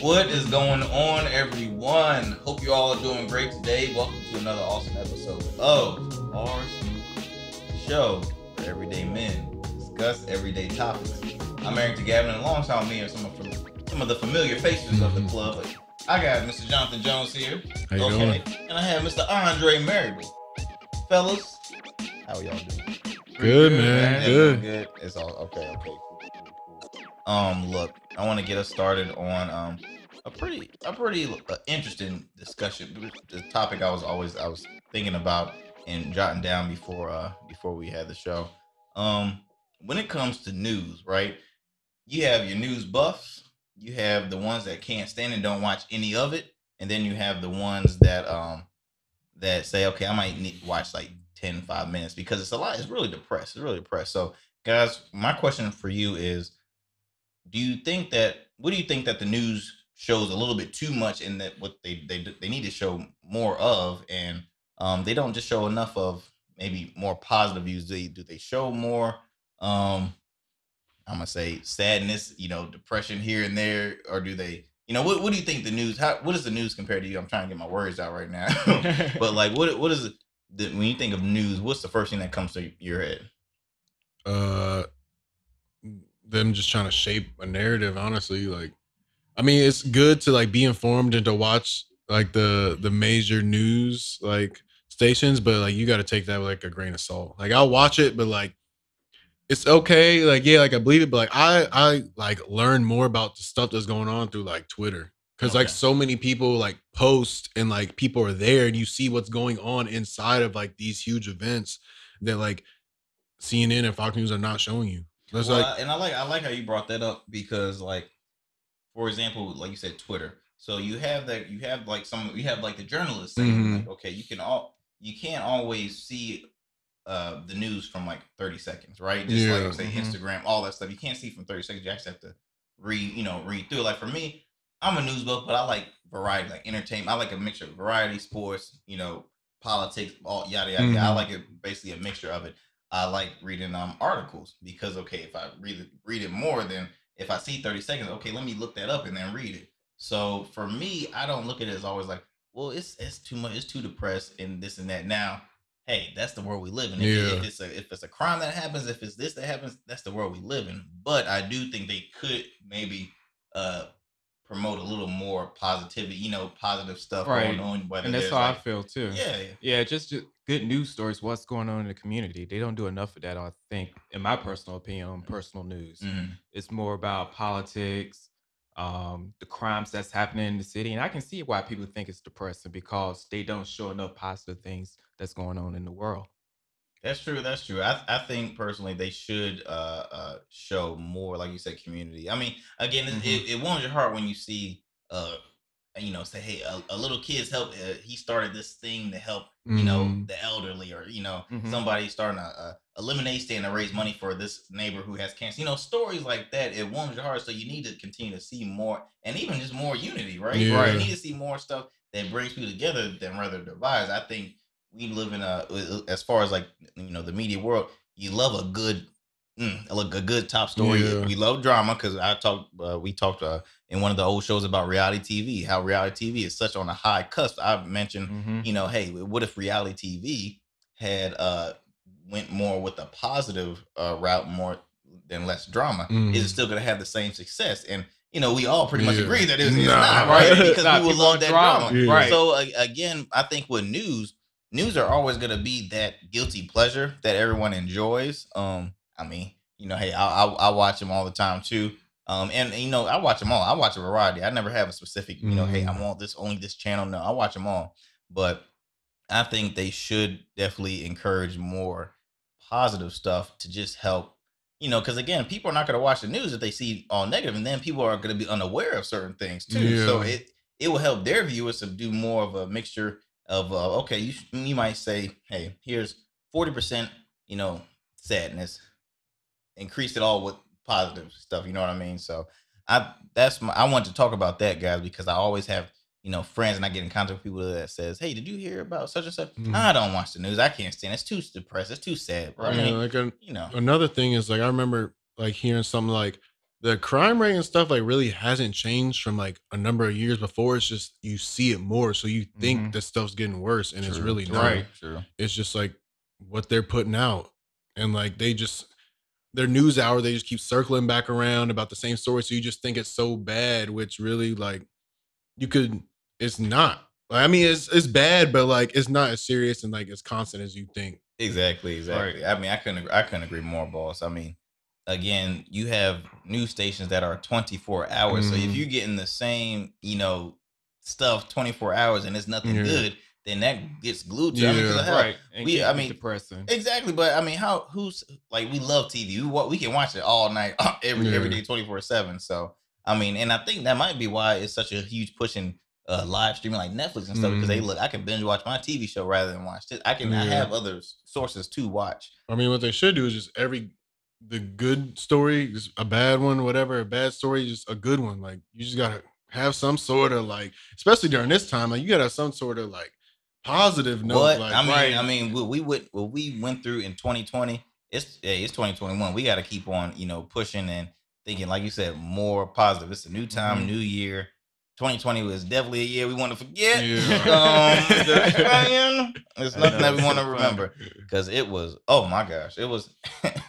What is going on, everyone? Hope you all are doing great today. Welcome to another awesome episode of our show for everyday men. Discuss everyday topics. I'm Arrington Gavin, and alongside me are some of some of the familiar faces of the club. I got Mr. Jonathon Jones here. How you doing? And I have Mr. Andrae Marable. Fellas, how are y'all doing? Good, man. Good. Good. It's all okay. Okay. Um, look, I want to get us started on um a pretty a pretty uh, interesting discussion. The topic I was always I was thinking about and jotting down before uh before we had the show. Um, when it comes to news, right? You have your news buffs. You have the ones that can't stand and don't watch any of it, and then you have the ones that um that say, okay, I might need watch like 10, 5 minutes because it's a lot. It's really depressed. It's really depressed. So, guys, my question for you is do you think that what do you think that the news shows a little bit too much in that what they they they need to show more of? And um they don't just show enough of maybe more positive views. They do they show more um i'm gonna say sadness you know depression here and there? Or do they you know what, what do you think the news how what is the news compared to you? I'm trying to get my words out right now. But like what what is it when you think of news what's the first thing that comes to your head? Uh, them just trying to shape a narrative. Honestly, like, I mean, it's good to like be informed and to watch like the the major news like stations, but like you got to take that with like a grain of salt. Like I'll watch it, but like it's okay. Like yeah, like I believe it, but like I I like learn more about the stuff that's going on through like Twitter. Cause like so many people like post and like people are there and you see what's going on inside of like these huge events that like CNN and Fox News are not showing you. Well, like and I like I like how you brought that up because like for example, like you said, Twitter. So you have that you have like some you have like the journalists saying Mhm. like, okay, you can all you can't always see uh the news from like 30 seconds, right? Just like Yeah. say Mhm. Instagram, all that stuff. You can't see from 30 seconds. You actually have to read, you know, read through. Like for me, I'm a news buff, but I like variety, like entertainment. I like a mixture of variety, sports, you know, politics, all yada yada. yada. I Mhm. like it basically a mixture of it. I like reading um articles because okay, if I read it read it more, than if I see 30 seconds, okay, let me look that up and then read it. So for me, I don't look at it as always like, well, it's it's too much, it's too depressed and this and that. Now, hey, that's the world we live in. If, Yeah. if it's a if it's a crime that happens, if it's this that happens, that's the world we live in. But I do think they could maybe uh promote a little more positivity, you know, positive stuff Right. going on. Whether and that's how I feel too. yeah, yeah. Yeah, just, just good news stories. What's going on in the community? They don't do enough of that. I think, in my personal opinion, on personal news, Mhm. it's more about politics, um, the crimes that's happening in the city, and I can see why people think it's depressing because they don't show enough positive things that's going on in the world. That's true. That's true. I, I think personally they should uh, uh, show more, like you said, community. I mean, again, it, Mhm. it, it warms your heart when you see, uh, you know, say, hey, a, a little kid's help. Uh, he started this thing to help, you know, Mhm. the elderly, or you know, Mhm. somebody starting a, a, a lemonade stand to raise money for this neighbor who has cancer. You know, stories like that. It warms your heart. So you need to continue to see more, and even just more unity, right? Yeah. You need to see more stuff that brings people together than rather divides. I think we live in a as far as like you know the media world you love a good mm, a look a good top story Yeah. we love drama because i talked uh, we talked uh, in one of the old shows about reality tv how reality tv is such on a high cusp i've mentioned Mhm. you know hey what if reality tv had uh went more with a positive uh route more than less drama Mhm. is it still going to have the same success and you know we all pretty much Yeah. agree that it's, it's Nah, not right. because Nah, people people love that drama. drama Yeah. Right. so a- again, I think with news, news are always going to be that guilty pleasure that everyone enjoys. Um, I mean, you know, hey, I, I, I watch them all the time too. Um, and you know, I watch them all. I watch a variety. I never have a specific, you know, hey, Mm. I'm this only this channel. No, I watch them all. But I think they should definitely encourage more positive stuff to just help. You know, because again, people are not going to watch the news if they see all negative, and then people are going to be unaware of certain things too. So it it will help their viewers to do more of a mixture of uh, okay, you you might say, hey, here's forty percent, you know, sadness, increase it all with positive stuff. You know what I mean? So I that's my I want to talk about that, guys, because I always have you know friends and I get in contact with people that says, hey, did you hear about such and such? Mhm. I don't watch the news. I can't stand. it. It's too depressed. It's too sad. I Yeah, mean, like an, you know, another thing is like I remember like hearing something like the crime rate and stuff like really hasn't changed from like a number of years before. It's just you see it more, so you think Mhm. this stuff's getting worse, and it's really true, not. Right. True. It's just like what they're putting out, and like they just their news hour they just keep circling back around about the same story, so you just think it's so bad, which really like you could. It's not. I mean, it's it's bad, but like it's not as serious and like as constant as you think. Exactly, exactly. I mean, I couldn't I couldn't agree more, boss. I mean, again, you have news stations that are 24 hours. So if Mhm. you're getting the same, you know, stuff 24 hours and it's nothing Yeah. good, then that gets glued to. I mean, 'cause Yeah. of hell, right. And we- I mean, depressing. Exactly, but I mean, how who's like we love TV. We wa- we can watch it all night, every every Yeah. day, twenty four seven. So I mean, and I think that might be why it's such a huge push in uh, live streaming like Netflix and stuff because they Mhm. look. I can binge watch my TV show rather than watch this. I can I Yeah. have other sources to watch. I mean, what they should do is just every the good story, just a bad one, whatever, a bad story, just a good one. Like you just gotta have some sort of like, especially during this time, like you gotta have some sort of like positive note. But like, I mean, right. I mean, what we would what we went through in twenty twenty. It's yeah, it's twenty twenty one. We got to keep on, you know, pushing and thinking, like you said, more positive. It's a new time, Mhm. new year. 2020 was definitely a year we want to forget. Yeah. Um, the it's nothing that we want to remember because it was. Oh my gosh, it was.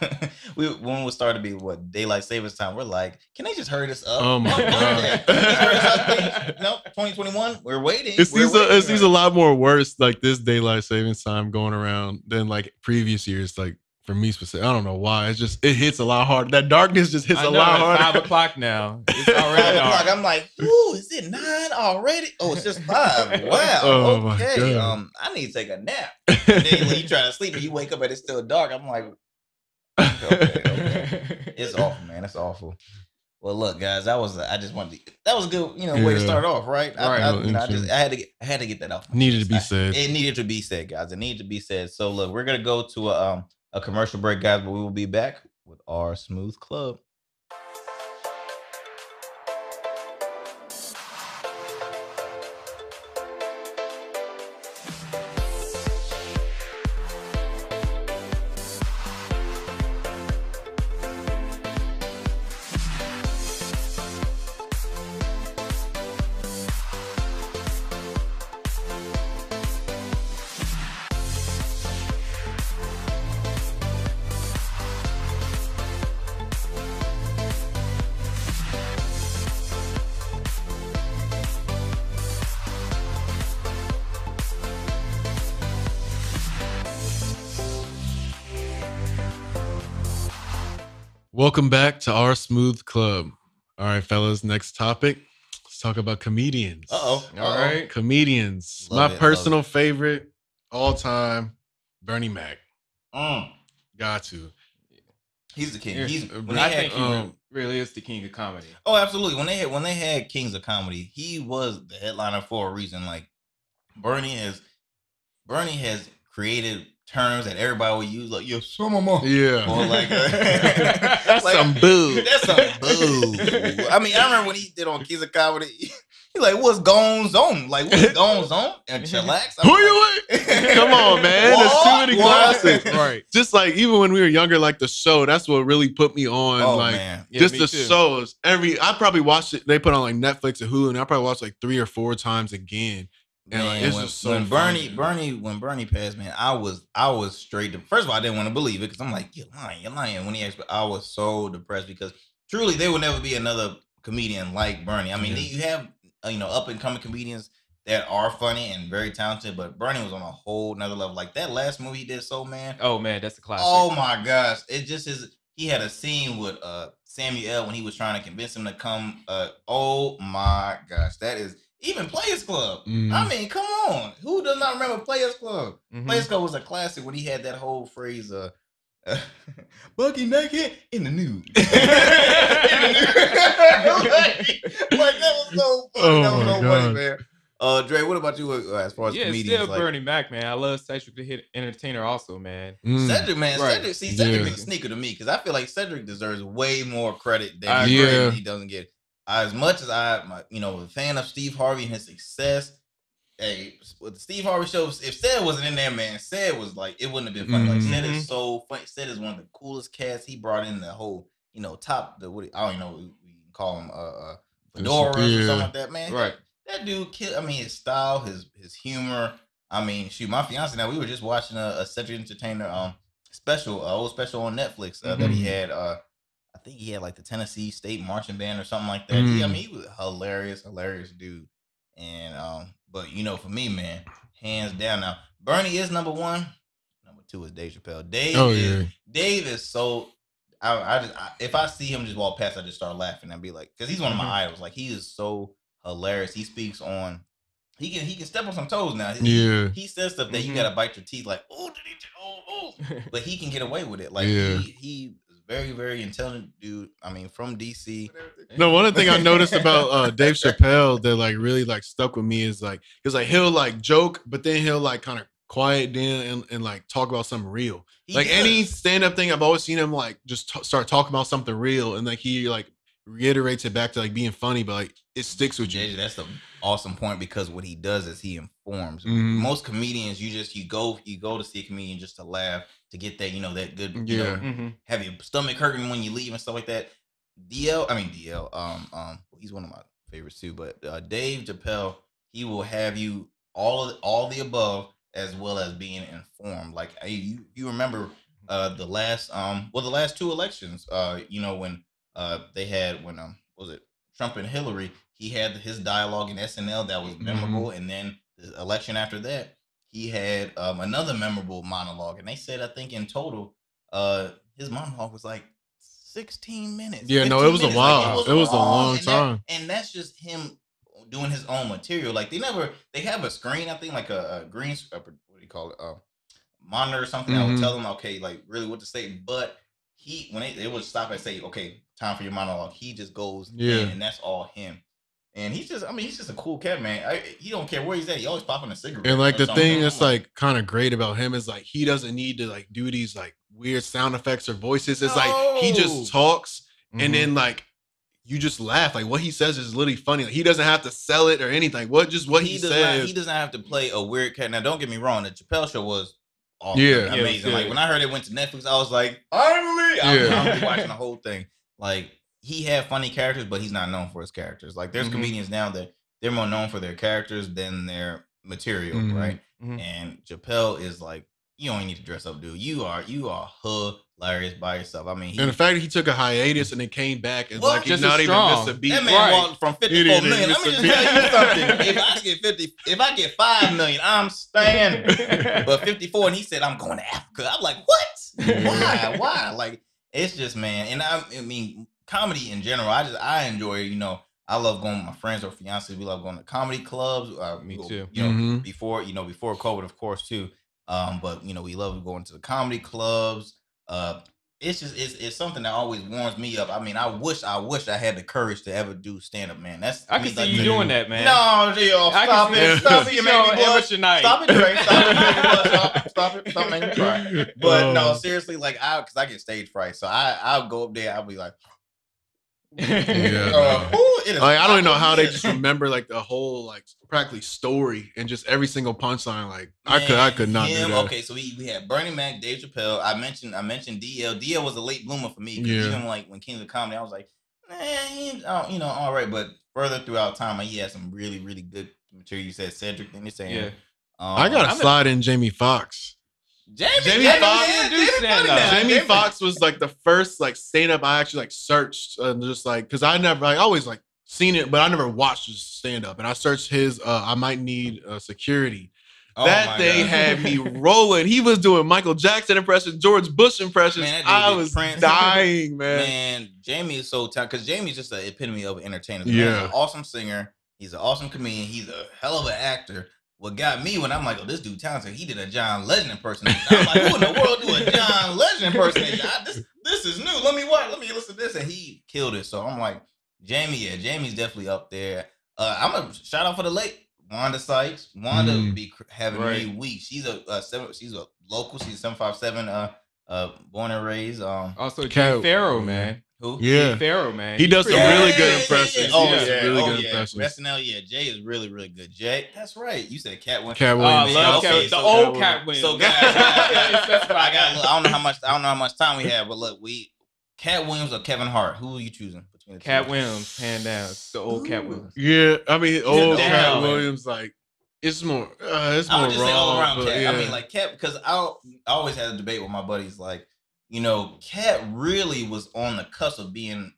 we when we started to be what daylight savings time. We're like, can they just hurry this up? Oh my No, God. can they hurry this up, please? No, 2021. We're waiting. it seems a, it seems a lot more worse like this daylight savings time going around than like previous years. Like for me specific, I don't know why. It's just it hits a lot harder. That darkness just hits I a know, lot it's harder. five o'clock now. It's Five o'clock. I'm like, ooh, is it nine already? Oh, it's just five. Wow. Oh, my okay. God. Um, I need to take a nap. And then when you try to sleep and you wake up and it's still dark, I'm like, okay, okay. it's awful, man. It's awful. Well, look, guys, that was I just wanted to, that was a good, you know, way to start off, right? I, Right. I, you know, I just I had to get I had to get that off. Needed to be I- said. It needed to be said, guys. It needed to be said. So look, we're gonna go to a um a commercial break, guys, but we will be back with R Smooth Club. Welcome back to R Smooth Club. All right, fellas, next topic. Let's talk about comedians. Uh oh. All right. Comedians. Love My it, love personal favorite all time, Bernie Mac. Mm. Got to. He's the king. He's when but they I had, think he um, really is the king of comedy. Oh, absolutely. When they had when they had Kings of Comedy, he was the headliner for a reason. Like Bernie has Bernie has created terms that everybody would use, like "yo, some more." Yeah. Or like, That's like- some boo. That's some boo. I mean, I remember when he did on Kings of Comedy. He's like, "What's going on? Like, what's going on?" And chillax. Who you with? Come on, man. There's too many What? What? classics. Right. Just like even when we were younger, like the show, that's what really put me on. Oh like man. Yeah, just me the too. shows. Every I probably watched it. They put on like Netflix and Hulu, and I probably watched like three or four times again. Like, Man, it's when, just so when funny. Bernie, Bernie, when Bernie passed, man, I was, I was straight. To, first of all, I didn't want to believe it because I'm like, you're lying, you're lying. When he asked, I was so depressed because truly, there will never be another comedian like Bernie. I mean, Yeah. you have, you know, up and coming comedians that are funny and very talented, but Bernie was on a whole nother level. Like that last movie he did, So Man. Oh man, that's a classic. Oh my gosh, it just is. He had a scene with uh Samuel when he was trying to convince him to come. Uh, oh my gosh, that is even Players Club. Mm. I mean, come on, who does not remember Players Club? Mhm. Players Club was a classic when he had that whole phrase, uh, uh Bucky naked in the nude. In like, like, that was so funny. Oh that was my so God. funny, man. Uh, Dre, what about you uh, as far as Yeah, it's comedians? still like, Bernie Mac, man. I love Cedric the Hit Entertainer also, man. Mm. Cedric, man, Right. Cedric. See, Cedric Yeah. is a sneaker to me because I feel like Cedric deserves way more credit than I he, agree. he doesn't get. As much as I, my, you know, a fan of Steve Harvey and his success. Hey, with the Steve Harvey show, if Ced wasn't in there, man, Ced was like it wouldn't have been funny. Like Ced Mhm. is so funny. Ced is one of the coolest cats. He brought in the whole you know, top the what I don't even know we can call them uh, uh fedoras or something like that, man. Right. That dude killed. I mean his style, his his humor. I mean, shoot, my fiance now we were just watching a, a Cedric Entertainer um special, uh, old special on Netflix uh, that he Mhm. had uh think he had like the Tennessee State Marching Band or something like that. He, I Mm. mean, he was a hilarious, hilarious dude. And um, but you know, for me, man, hands down. Now, Bernie is number one. Number two is Dave Chappelle. Dave, Oh is, yeah. Dave is so. I, I just I, if I see him just walk past, I just start laughing and be like, because he's one of my Mhm. idols. Like he is so hilarious. He speaks on. He can he can step on some toes now. He, Yeah. he says stuff that you Mhm. gotta bite your teeth like, oh, did he? Oh, oh but he can get away with it. Like Yeah. he he is very very intelligent dude. I mean, from DC. No, one of the thing I noticed about uh, Dave Chappelle that like really like stuck with me is like because like he'll like joke, but then he'll like kind of quiet down and, and like talk about something real. He like any does. stand up thing, I've always seen him like just t- start talking about something real, and like he like reiterates it back to like being funny, but like it sticks with you. JJ, that's an awesome point because what he does is he informs. Mhm. Most comedians, you just you go you go to see a comedian just to laugh to get that you know that good you Yeah. know hmm have your stomach hurting when you leave and stuff like that. DL, I mean DL, um, um, he's one of my favorites too. But uh, Dave Chappelle, he will have you all of all the above as well as being informed. Like I- you, you remember uh the last um well the last two elections uh you know when uh they had when um what was it Trump and Hillary he had his dialogue in SNL that was Mhm. memorable and then the election after that he had um another memorable monologue and they said I think in total uh his monologue was like 16 minutes Yeah, no, it was a minutes. while. It was a long and that- time. and that's just him doing his own material like they never they have a screen I think like a, a green uh, what do you call it uh, monitor or something that Mhm. would tell them okay like really what to say but he when they, they would stop and say okay time for your monologue he just goes Yeah. and that's all him and he's just I mean he's just a cool cat man I, he don't care where he's at he always popping a cigarette And like the something. thing that's like kind of great about him is like he doesn't need to like do these like weird sound effects or voices. It's like he just talks Mm-hmm. and then like you just laugh. Like what he says is literally funny. Like, he doesn't have to sell it or anything. What just what he, does says. not he does not have to play a weird cat. Now, don't get me wrong, the Chappelle show was awesome, Yeah. like, Yeah, it was amazing. like when I heard it went to Netflix, I was like, finally, I'm, Yeah. I'm watching the whole thing. Like he had funny characters, but he's not known for his characters. Like there's Mhm. comedians now that they're more known for their characters than their material, Mhm. right? Mhm. And Chappelle is like, you don't need to dress up, dude. You are you are hilarious by yourself. I mean, he, and the fact that he took a hiatus and then came back and What? like he's not as even strong. missed a beat. That man Right. walked from 54 didn't million. Let me just tell you something. if I get 50, if I get 5 million, I'm staying. But 54, and he said, I'm going to Africa. I'm like, what? Why? Why? Like, it's just, man. And I, I mean, comedy in general, I just, I enjoy, you know, I love going with my friends or fiancés. We love going to comedy clubs. Uh, Me too. You know, Mhm. before, you know, before COVID, of course, too. Um, but you know, we love going to the comedy clubs. Uh, it's just it's, it's something that always warms me up. I mean, I wish I wish I had the courage to ever do stand up, man. That's I to can me, see like you doing that, man. No, Gio, I stop can it, stop it, you you make me blush. Stop it, Drake. Stop it, make me blush. Stop, stop it, stop making me cry. But no, Um, seriously, like I, because I get stage fright, so I, I'll go up there, I'll be like, Yeah, uh, ooh, like I don't even know how they just remember like the whole like practically story and just every single punchline. Like I could I could not him- do that. Okay, so we, we had Bernie Mac, Dave Chappelle. I mentioned I mentioned DL. DL was a late bloomer for me. Yeah. Even like when King of the Comedy, I was like, nah, he ain't- oh, you know, all right. But further throughout time, he had some really really good material. You said Cedric, then you're saying, Yeah. um, I gotta I'm a- slide in Jamie Foxx. Jamie, Jamie Jamie Foxx- yeah, do Jamie stand up. Jamie Foxx was like the first like stand up I actually like searched and just like because I never I always like seen it but I never watched his stand up and I searched his uh I might need uh, security. Oh that my thing God. had me rolling. He was doing Michael Jackson impressions, George Bush impressions. Man, I was Prince. dying, man. Man, Jamie is so talented because Jamie's just the epitome of an entertainer. The Yeah. an awesome singer. He's an awesome comedian. He's a hell of an actor. What got me when I'm like, oh, this dude talented. He did a John Legend impersonation. I'm like, who in the world do a John Legend impersonation? I, this this is new. Let me watch. Let me listen to this, and he killed it. So I'm like, Jamie, yeah, Jamie's definitely up there. Uh, I'm a shout out for the late Wanda Sykes. Wanda Mm. be having Right. me weak. She's a uh, seven. She's a local. She's seven five seven. Uh, uh, born and raised. Um, Also, Katt- Jay Pharoah, man. Who? Yeah. Jay Pharoah, man. He He's does some pretty really good. good impressions. Oh He does yeah, really oh, good yeah. impressions. SNL, yeah. Jay is really, really good. Jay, that's right. You said Cat Winslet. Katt Oh, I Williams. love Okay, Katt, the so- old Katt Williams. So guys, Yeah, it's- I got. Look, I don't know how much. I don't know how much time we have, but look, we Katt Williams or Kevin Hart? Who are you choosing between the Katt two? Williams, hand down, the old Katt Williams. Yeah, I mean, old down, Katt man. Williams, like it's more, uh, it's I more would just raw. say all around but Katt. yeah. I mean, like Katt, because I, I always had a debate with my buddies. Like, you know, Katt really was on the cusp of being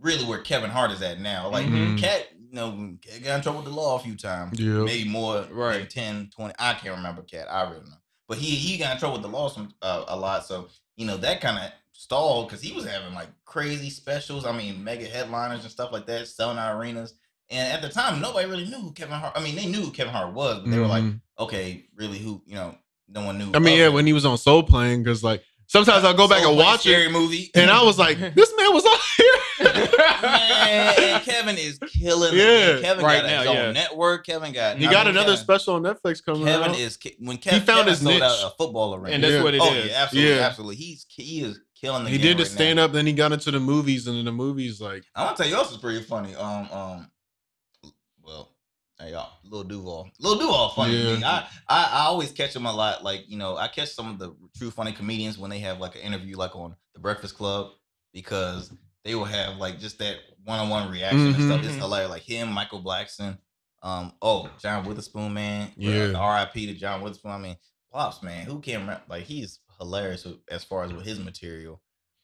really where Kevin Hart is at now. Like, Mhm. Katt, you know, Katt got in trouble with the law a few times. yeah, maybe more right. Right. than 10, 20. I can't remember Katt. I really don't know. But he he got in trouble with the law some, uh, a lot. So, you know, that kind of stalled because he was having like crazy specials. I mean, mega headliners and stuff like that, selling out arenas. And at the time, nobody really knew who Kevin Hart. I mean, they knew who Kevin Hart was, but they were like, Mhm. okay, really, who? You know, no one knew. I mean, yeah, him. when he was on Soul Plane, because like sometimes I'll go back Soul and watch scary it, movie, and I was like, this man was on here. man, Kevin is killing. it. Yeah. Kevin Right got now, his own yeah. network. Kevin got. he I got mean, another Kevin, special on Netflix coming Kevin out. is when Kevin, found Kevin his sold out niche. a football arena. And that's Yeah. what it is. oh yeah, absolutely, Yeah. absolutely. He's he is killing the he game did the right now. stand up, then he got into the movies, and in the movies, like I want to tell you, else is pretty funny. Um, um, well, hey y'all, Lil Duval, Lil Duval, funny. me. I, I, I always catch him a lot. Like you know, I catch some of the true funny comedians when they have like an interview, like on the Breakfast Club, because they will have like just that one on one reaction and stuff. It's Mhm. hilarious. Like him, Michael Blackson. Um, oh, John Witherspoon, man. Yeah. R.I.P. to John Witherspoon. I mean, Pops, man. Who can rap? Like he's hilarious as far as with his material.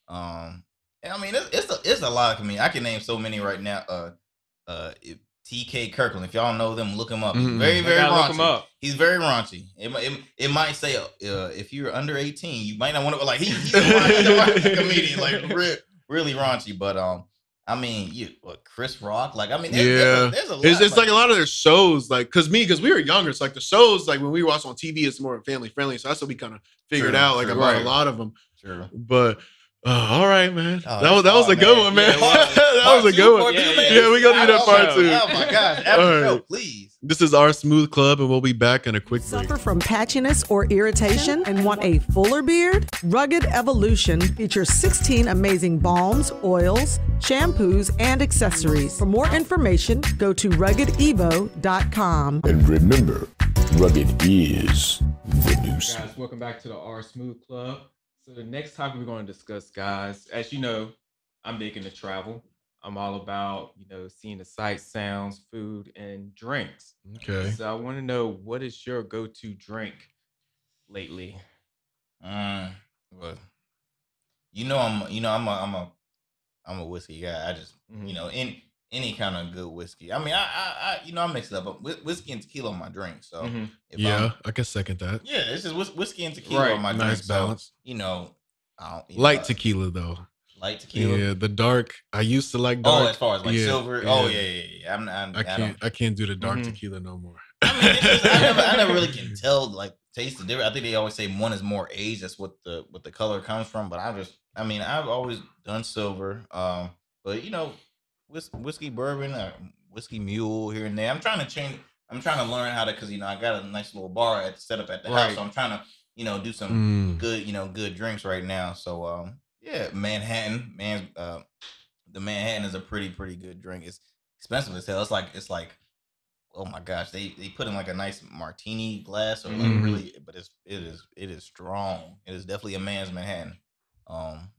Um, and I mean, it's it's a, it's a lot of comedians. I can name so many right now. Uh, uh, if- T.K. Kirkland. If y'all know them, look him up. Mhm. very very raunchy. look him up. He's very raunchy. It, might- it, it might say uh, if you're under 18, you might not want to like he, he's, a, comedian, like re, really raunchy. But um, I mean, you what Chris Rock? Like I mean, there's, there's, Yeah. a, there's a lot. it's, it's like a lot of their shows, like because me, because we were younger, it's like the shows, like when we watch on TV, it's more family friendly. So that's what we kind of figured True, out, like true. about Right. a lot of them. True. But uh, all right, man, Oh, that was that was a good man. one, man. Yeah, well, that was a good one. part Yeah, yeah, we gotta do that Oh, part no. two. Oh my gosh, after All the show, right. please. This is R Smooth Club, and we'll be back in a quick break. Suffer from patchiness or irritation and want a fuller beard? Rugged Evolution features 16 amazing balms, oils, shampoos, and accessories. For more information, go to ruggedevo.com. And remember, rugged is the new Guys, welcome back to the R Smooth Club. So the next topic we're going to discuss, guys, as you know, I'm big into travel. I'm all about, you know, seeing the sights, sounds, food, and drinks. Okay. So I want to know what is your go-to drink lately? Mm, well, you know I'm you know I'm a I'm a I'm a whiskey guy. I just Mhm. you know in any kind of good whiskey. I mean I I, I you know I mix it up. But whiskey and tequila on my drink. So Mhm. Yeah, I'm- I can second that. yeah, it's just whiskey and tequila Right, on my drink. Nice So, balance. you know, I don't, you Light know, tequila though. light tequila. Yeah, the dark. I used to like dark. Oh, as far as like Yeah, silver. Oh yeah. yeah, yeah, yeah. I'm. I'm, I I can't. don't. I can't do the dark Mhm. tequila no more. I mean, just, I never, I never really can tell like taste the difference. I think they always say one is more aged. That's what the what the color comes from. But I just, I mean, I've always done silver. Um, but you know, whis- whiskey bourbon, uh, whiskey mule here and there. I'm trying to change. I'm trying to learn how to because you know I got a nice little bar at set up at the house. So I'm trying to you know do some Mm. good you know good drinks right now. So um yeah, Manhattan man, uh, the Manhattan is a pretty pretty good drink. It's expensive as hell. It's like it's like oh my gosh, they they put in like a nice martini glass or like Mhm. really, but it's it is it is strong. It is definitely a man's Manhattan. Um,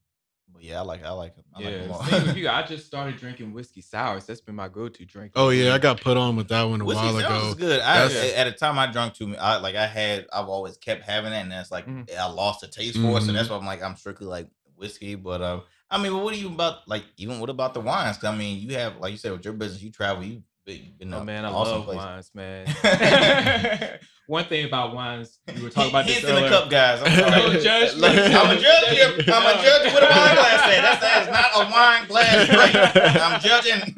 but yeah, I like I like it. I like Yeah, them all. same with you. I just started drinking whiskey sours. That's been my go-to drink. Oh yeah, I got put on with that one a Whiskey while sours ago. is good. I, at a time I drank too. I like I had. I've always kept having that, and that's like Mhm. I lost the taste for it. So that's why I'm like I'm strictly like whiskey. But um, I mean, what are you about? Like even what about the wines? 'Cause I mean, you have like you said with your business, you travel. You been, been Oh man, I awesome love places. wines, man. One thing about wines, we were talking about this Hints in the cup, guys. I'm sorry. Don't judge Look. I'm a judge you. I'm a judge you with a wine glass. There. That's that is not a wine glass drink. I'm judging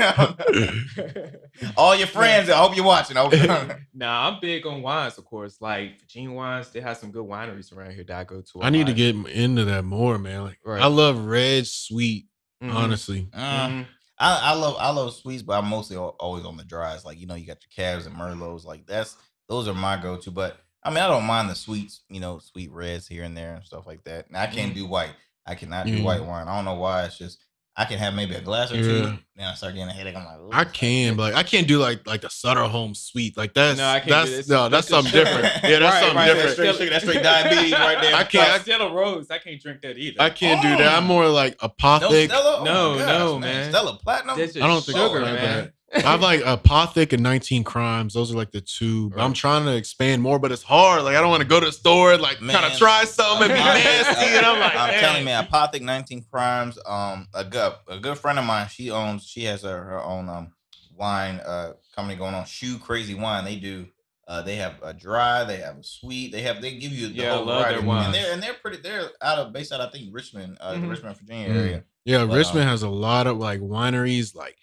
all your friends. I hope you're watching. I hope- nah, I'm big on wines, of course. Like Virginia wines, they have some good wineries around here that I go to. I need to get into that more, man. Like Right. I love red sweet, Mhm, honestly. Uh, mhm. I, I love I love sweets, but I'm mostly always on the dries. Like you know, you got your Cabs and Merlots. Like that's those are my go to. But I mean, I don't mind the sweets. You know, sweet reds here and there and stuff like that. And I can't do white. I cannot do Mhm. white wine. I don't know why. It's just I can have maybe a glass or Yeah. two. Then I start getting a headache. I'm like, I can, but like, I can't do like like the Sutter Home Suite. Like that's No, I can't do that's this. no, that's something different. Yeah, that's Right, something right, That's different. straight sugar. That's straight diabetes right there. I can't- Like Stella Rose, I can't drink that either. I can't do that. I'm oh. more like No. Stella. Oh No, gosh, no, man. Stella Platinum. That's I don't think sugar, I like man. I'm like apothic and 19 crimes. Those are like the two. But I'm trying to expand more, but it's hard. Like I don't want to go to the store and like kind Man, of try something and be Apothic- nasty. And I'm like, I'm man. telling you, man, Apothic 19 Crimes. Um, a good a good friend of mine. She owns. She has her, her own um wine uh company going on. Shoe Crazy Wine. They do. Uh, they have a dry. They have a sweet. They have. They give you the Yeah, I whole love their variety. wines. And they're and they're pretty. They're out of based out. I think Richmond, uh, the Mhm. Richmond, Virginia Mm. area. Yeah, But, Richmond um, has a lot of like wineries, like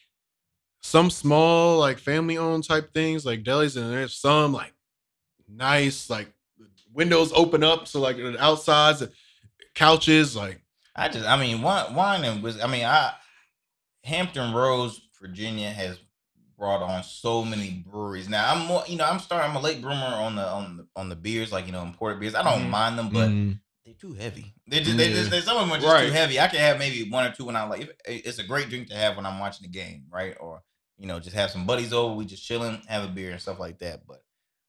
some small, like family owned type things, like delis, and there's some like nice, like windows open up, so like the outsides, couches, like I just, I mean, wine, wine and was, I mean, I Hampton Roads, Virginia has brought on so many breweries. Now I'm more, you know, I'm starting. I'm a late bloomer on the on the on the beers, like you know, imported beers. I don't Mhm. mind them, but mm, they're too heavy. They just, they Yeah. just, they, some of them are just too heavy. I can have maybe one or two when I'm like, it's a great drink to have when I'm watching the game, right? Or you know, just have some buddies over, we just chilling, have a beer and stuff like that. But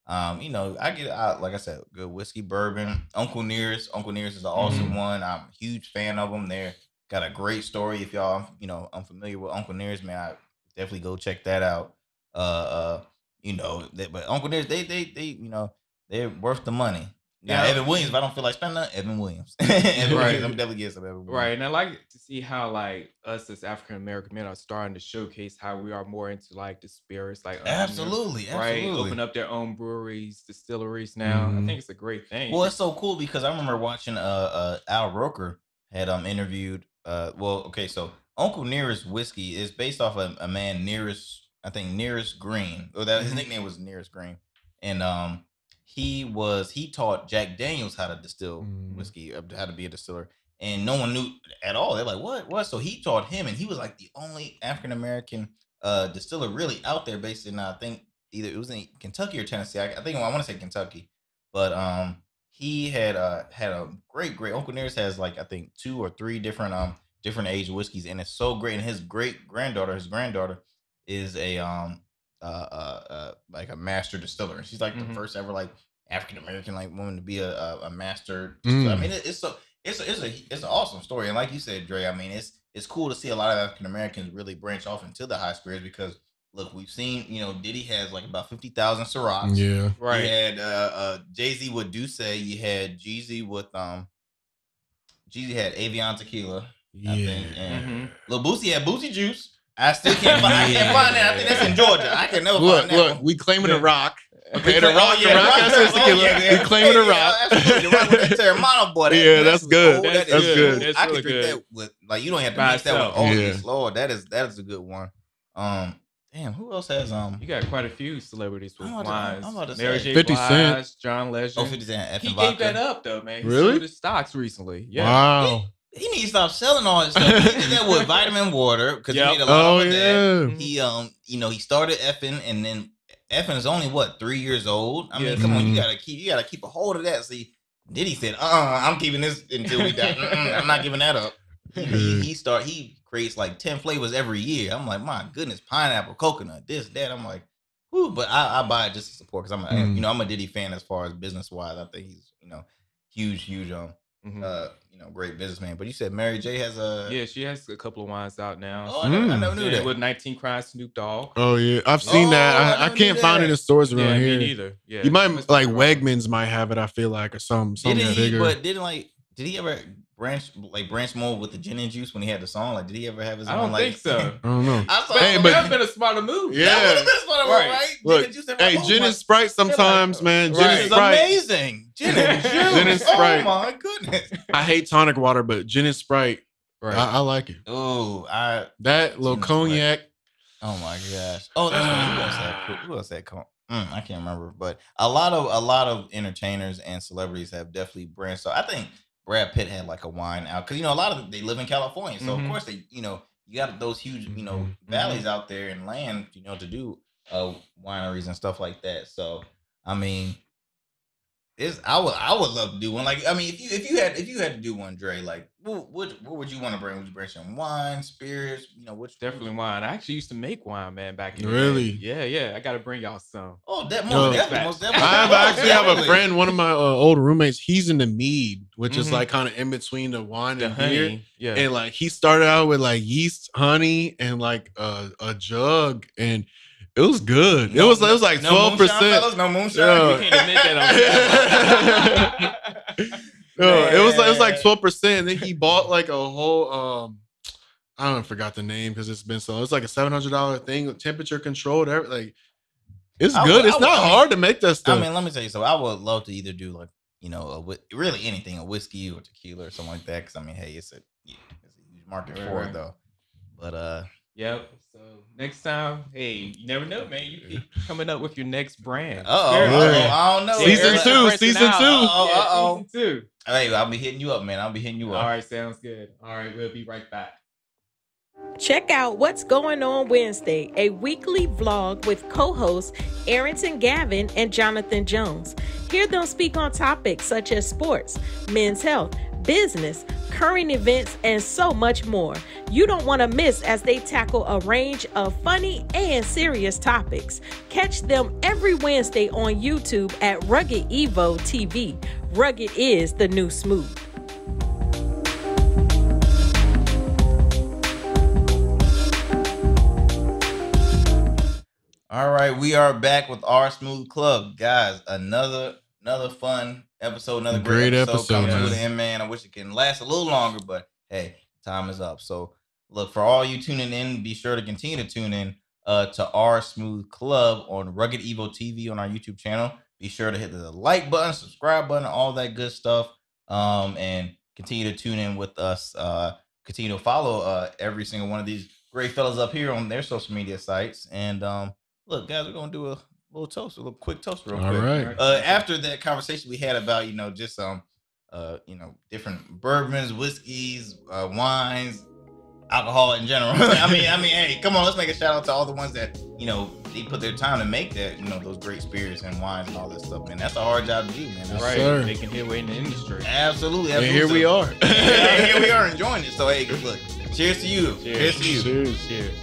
um, you know, I get out, like I said, good whiskey, bourbon. Uncle Nearest, Uncle Nearest is an awesome one. I'm a huge fan of them. They're got a great story. If y'all, you know, unfamiliar with Uncle Nearest, man, I definitely go check that out. Uh, uh, you know, they, but Uncle Nearest, they, they, they, you know, they're worth the money. Now, Yeah. Evan Williams, if I don't feel like spending that, Evan Williams. Evan Right. Williams, I'm definitely getting some Evan Williams. Right, and I like to see how like us as African American men are starting to showcase how we are more into like the spirits, like Absolutely, right? absolutely. Open up their own breweries, distilleries now. I Mhm. think it's a great thing. Well, it's so cool because I remember watching uh, uh Al Roker had um interviewed uh well okay so Uncle Nearest whiskey is based off a, a man nearest I think Nearest Green or that his Mhm. nickname was Nearest Green and um he was he taught Jack Daniels how to distill Mm. whiskey uh, how to be a distiller and no one knew at all. They're like what? What? So he taught him and he was like the only African American uh distiller really out there based in I think either it was in Kentucky or Tennessee. I, I think I want to say Kentucky. But um he had uh had a great great uncle nearest has like i think two or three different um different age whiskeys and it's so great and his great granddaughter his granddaughter is a um uh uh, uh like a master distiller and she's like Mhm. the first ever like african american like woman to be a a, a master distiller. i Mm. mean it, it's so it's a, it's a it's an awesome story and like you said Dre I mean it's it's cool to see a lot of African Americans really branch off into the high spirits because look we've seen you know Diddy has like about fifty thousand Cirocs yeah, right. you had uh, uh, Jay Z with D'Ussé. You had Jeezy with um. Jeezy had Avion Tequila. I yeah. think, and Mhm. Lil Boosie had Boosie Juice. I still can't find. I can't find that. I think that's in Georgia. I can never Look, find that. look, one. we claiming Yeah. a rock. Okay, the claim- rock, the rock, that's oh, his tequila. yeah, We claiming a yeah, rock. absolutely. The rock with that Teremana boy. That, Yeah, that's good. oh, That's is good. That's I really could drink good. that with like you don't have to By mix that with itself. all Yeah. Lord, that is that is a good one. Um, damn, who else has um? You got quite a few celebrities with I'm about to- wines. I'm about to Mary say- J. 50 Blige, Cent. John Legend. Oh, 50 Cent. F he and gave vodka. that up though, man. He Really? sold his stocks recently. Yeah. Wow. He needs to stop selling all his stuff. He did that with vitamin water because Yep. he made a lot Oh of that. yeah. He um, you know, he started Effen and then Effen is only what three years old. I mean, Yes. come on, you Mhm. gotta keep you gotta keep a hold of that. See, Diddy said, uh, uh I'm keeping this until we die. I'm not giving that up. He, he, he start he creates like ten flavors every year. I'm like, my goodness, pineapple, coconut, this, that. I'm like, whoo, but I, I buy it just to support because I'm, a, Mm. you know, I'm a Diddy fan as far as business wise. I think he's, you know, huge, huge, um, Mhm. uh, you know, great businessman. But you said Mary J has a, yeah, she has a couple of wines out now. oh, I never, I Mm. never knew Yeah, that. with 19 Crimes Snoop Dogg. Oh yeah, I've seen Oh, that. I I, I can't knew find it that. in stores yeah, around me here. neither. Yeah, You might like. Wegmans might have it. I feel like or some Did something he? bigger. But didn't like? Did he ever branch like branch more with the gin and juice when he had the song? Like, did he ever have his I own? don't like, think so. I don't know. I saw. Hey, Hey, but- but That's been a smarter move. Yeah. that would have been one of Right. them, right? Look, gin and juice. Hey, oh gin and Sprite sometimes, man. Gin Right. and This is amazing. Gin and juice. Gin and Sprite. Oh my goodness. I hate tonic water, but gin and Sprite, Right. I, I like it. Oh, I. That little Gin and Sprite. cognac. Oh my gosh. Oh, that's right. Who else had? Who else had? Mm, I can't remember, but a lot of a lot of entertainers and celebrities have definitely branched. So I think Brad Pitt had like a wine out because you know a lot of them, they live in California, so Mhm. of course they you know you got those huge you know Mhm. valleys out there and land you know to do uh wineries and stuff like that. So I mean, it's I would I would love to do one. Like I mean, if you if you had if you had to do one, Dre, like what what, what would you want to bring? Would you bring some wine, spirits? You know, which Definitely wine. I actually used to make wine, man, back in the day. Really? Yeah, yeah. I gotta bring y'all some. Oh, that No. most definitely, most definitely. I have, I actually have a friend, one of my uh, old roommates. He's in the mead, which is Mhm. like kind of in between the wine The and beer. honey. Yeah. And like he started out with like yeast, honey, and like a, a jug, and it was good. it was it was like twelve moonshine, percent. fellas, No moonshine. Yeah. we can't admit that on No, it was like it was like twelve percent. And then he bought like a whole um I don't know, forgot the name because it's been so it's like a seven hundred dollar thing, temperature controlled, every like it's I good. would- it's would- not I mean- hard to make that stuff. I mean, let me tell you something. I would love to either do like you know a, really anything, a whiskey or tequila or something like that. Because I mean, hey, it's a yeah, it's a huge market Right, for right. it though. But uh, Yep. So next time, hey, you never know, man. You keep coming up with your next brand. oh, Spirit yeah. brand. I don't know. Season everybody's two, season out. two. Uh-oh, Yeah, season two. Hey, I'll be hitting you up, man. I'll be hitting you up. All right, sounds good. All right, we'll be right back. Check out What's Going On Wednesday, a weekly vlog with co hosts Arrington Gavin and Jonathon Jones. Hear them speak on topics such as sports, men's health, business, current events, and so much more. You don't want to miss as they tackle a range of funny and serious topics. Catch them every Wednesday on YouTube at Rugged Evo TV. Rugged is the new smooth. All right, we are back with R Smooth Club, guys. Another another fun episode, another great, Great episode, episode, coming to the end, man. I wish it can last a little longer, but hey, time is up. So look for all you tuning in. Be sure to continue to tune in uh, to R Smooth Club on Rugged Evo TV on our YouTube channel. Be sure to hit the like button, subscribe button, all that good stuff, um, and continue to tune in with us. Uh, continue to follow uh, every single one of these great fellas up here on their social media sites, and um, look, guys, we're gonna do a little toast, a little quick toast, real All quick. right. Uh, after that conversation we had about you know just um uh you know different bourbons, whiskeys, uh, wines, alcohol in general. I mean, I mean, hey, come on, let's make a shout out to all the ones that you know they put their time to make that you know those great spirits and wines and all that stuff, man. That's a hard job to do, man. That's right, sir. making headway in the industry. Absolutely, And absolutely. here we are. and here we are enjoying it. So hey, look, cheers to you. Cheers, Cheers. to you. Cheers. Cheers.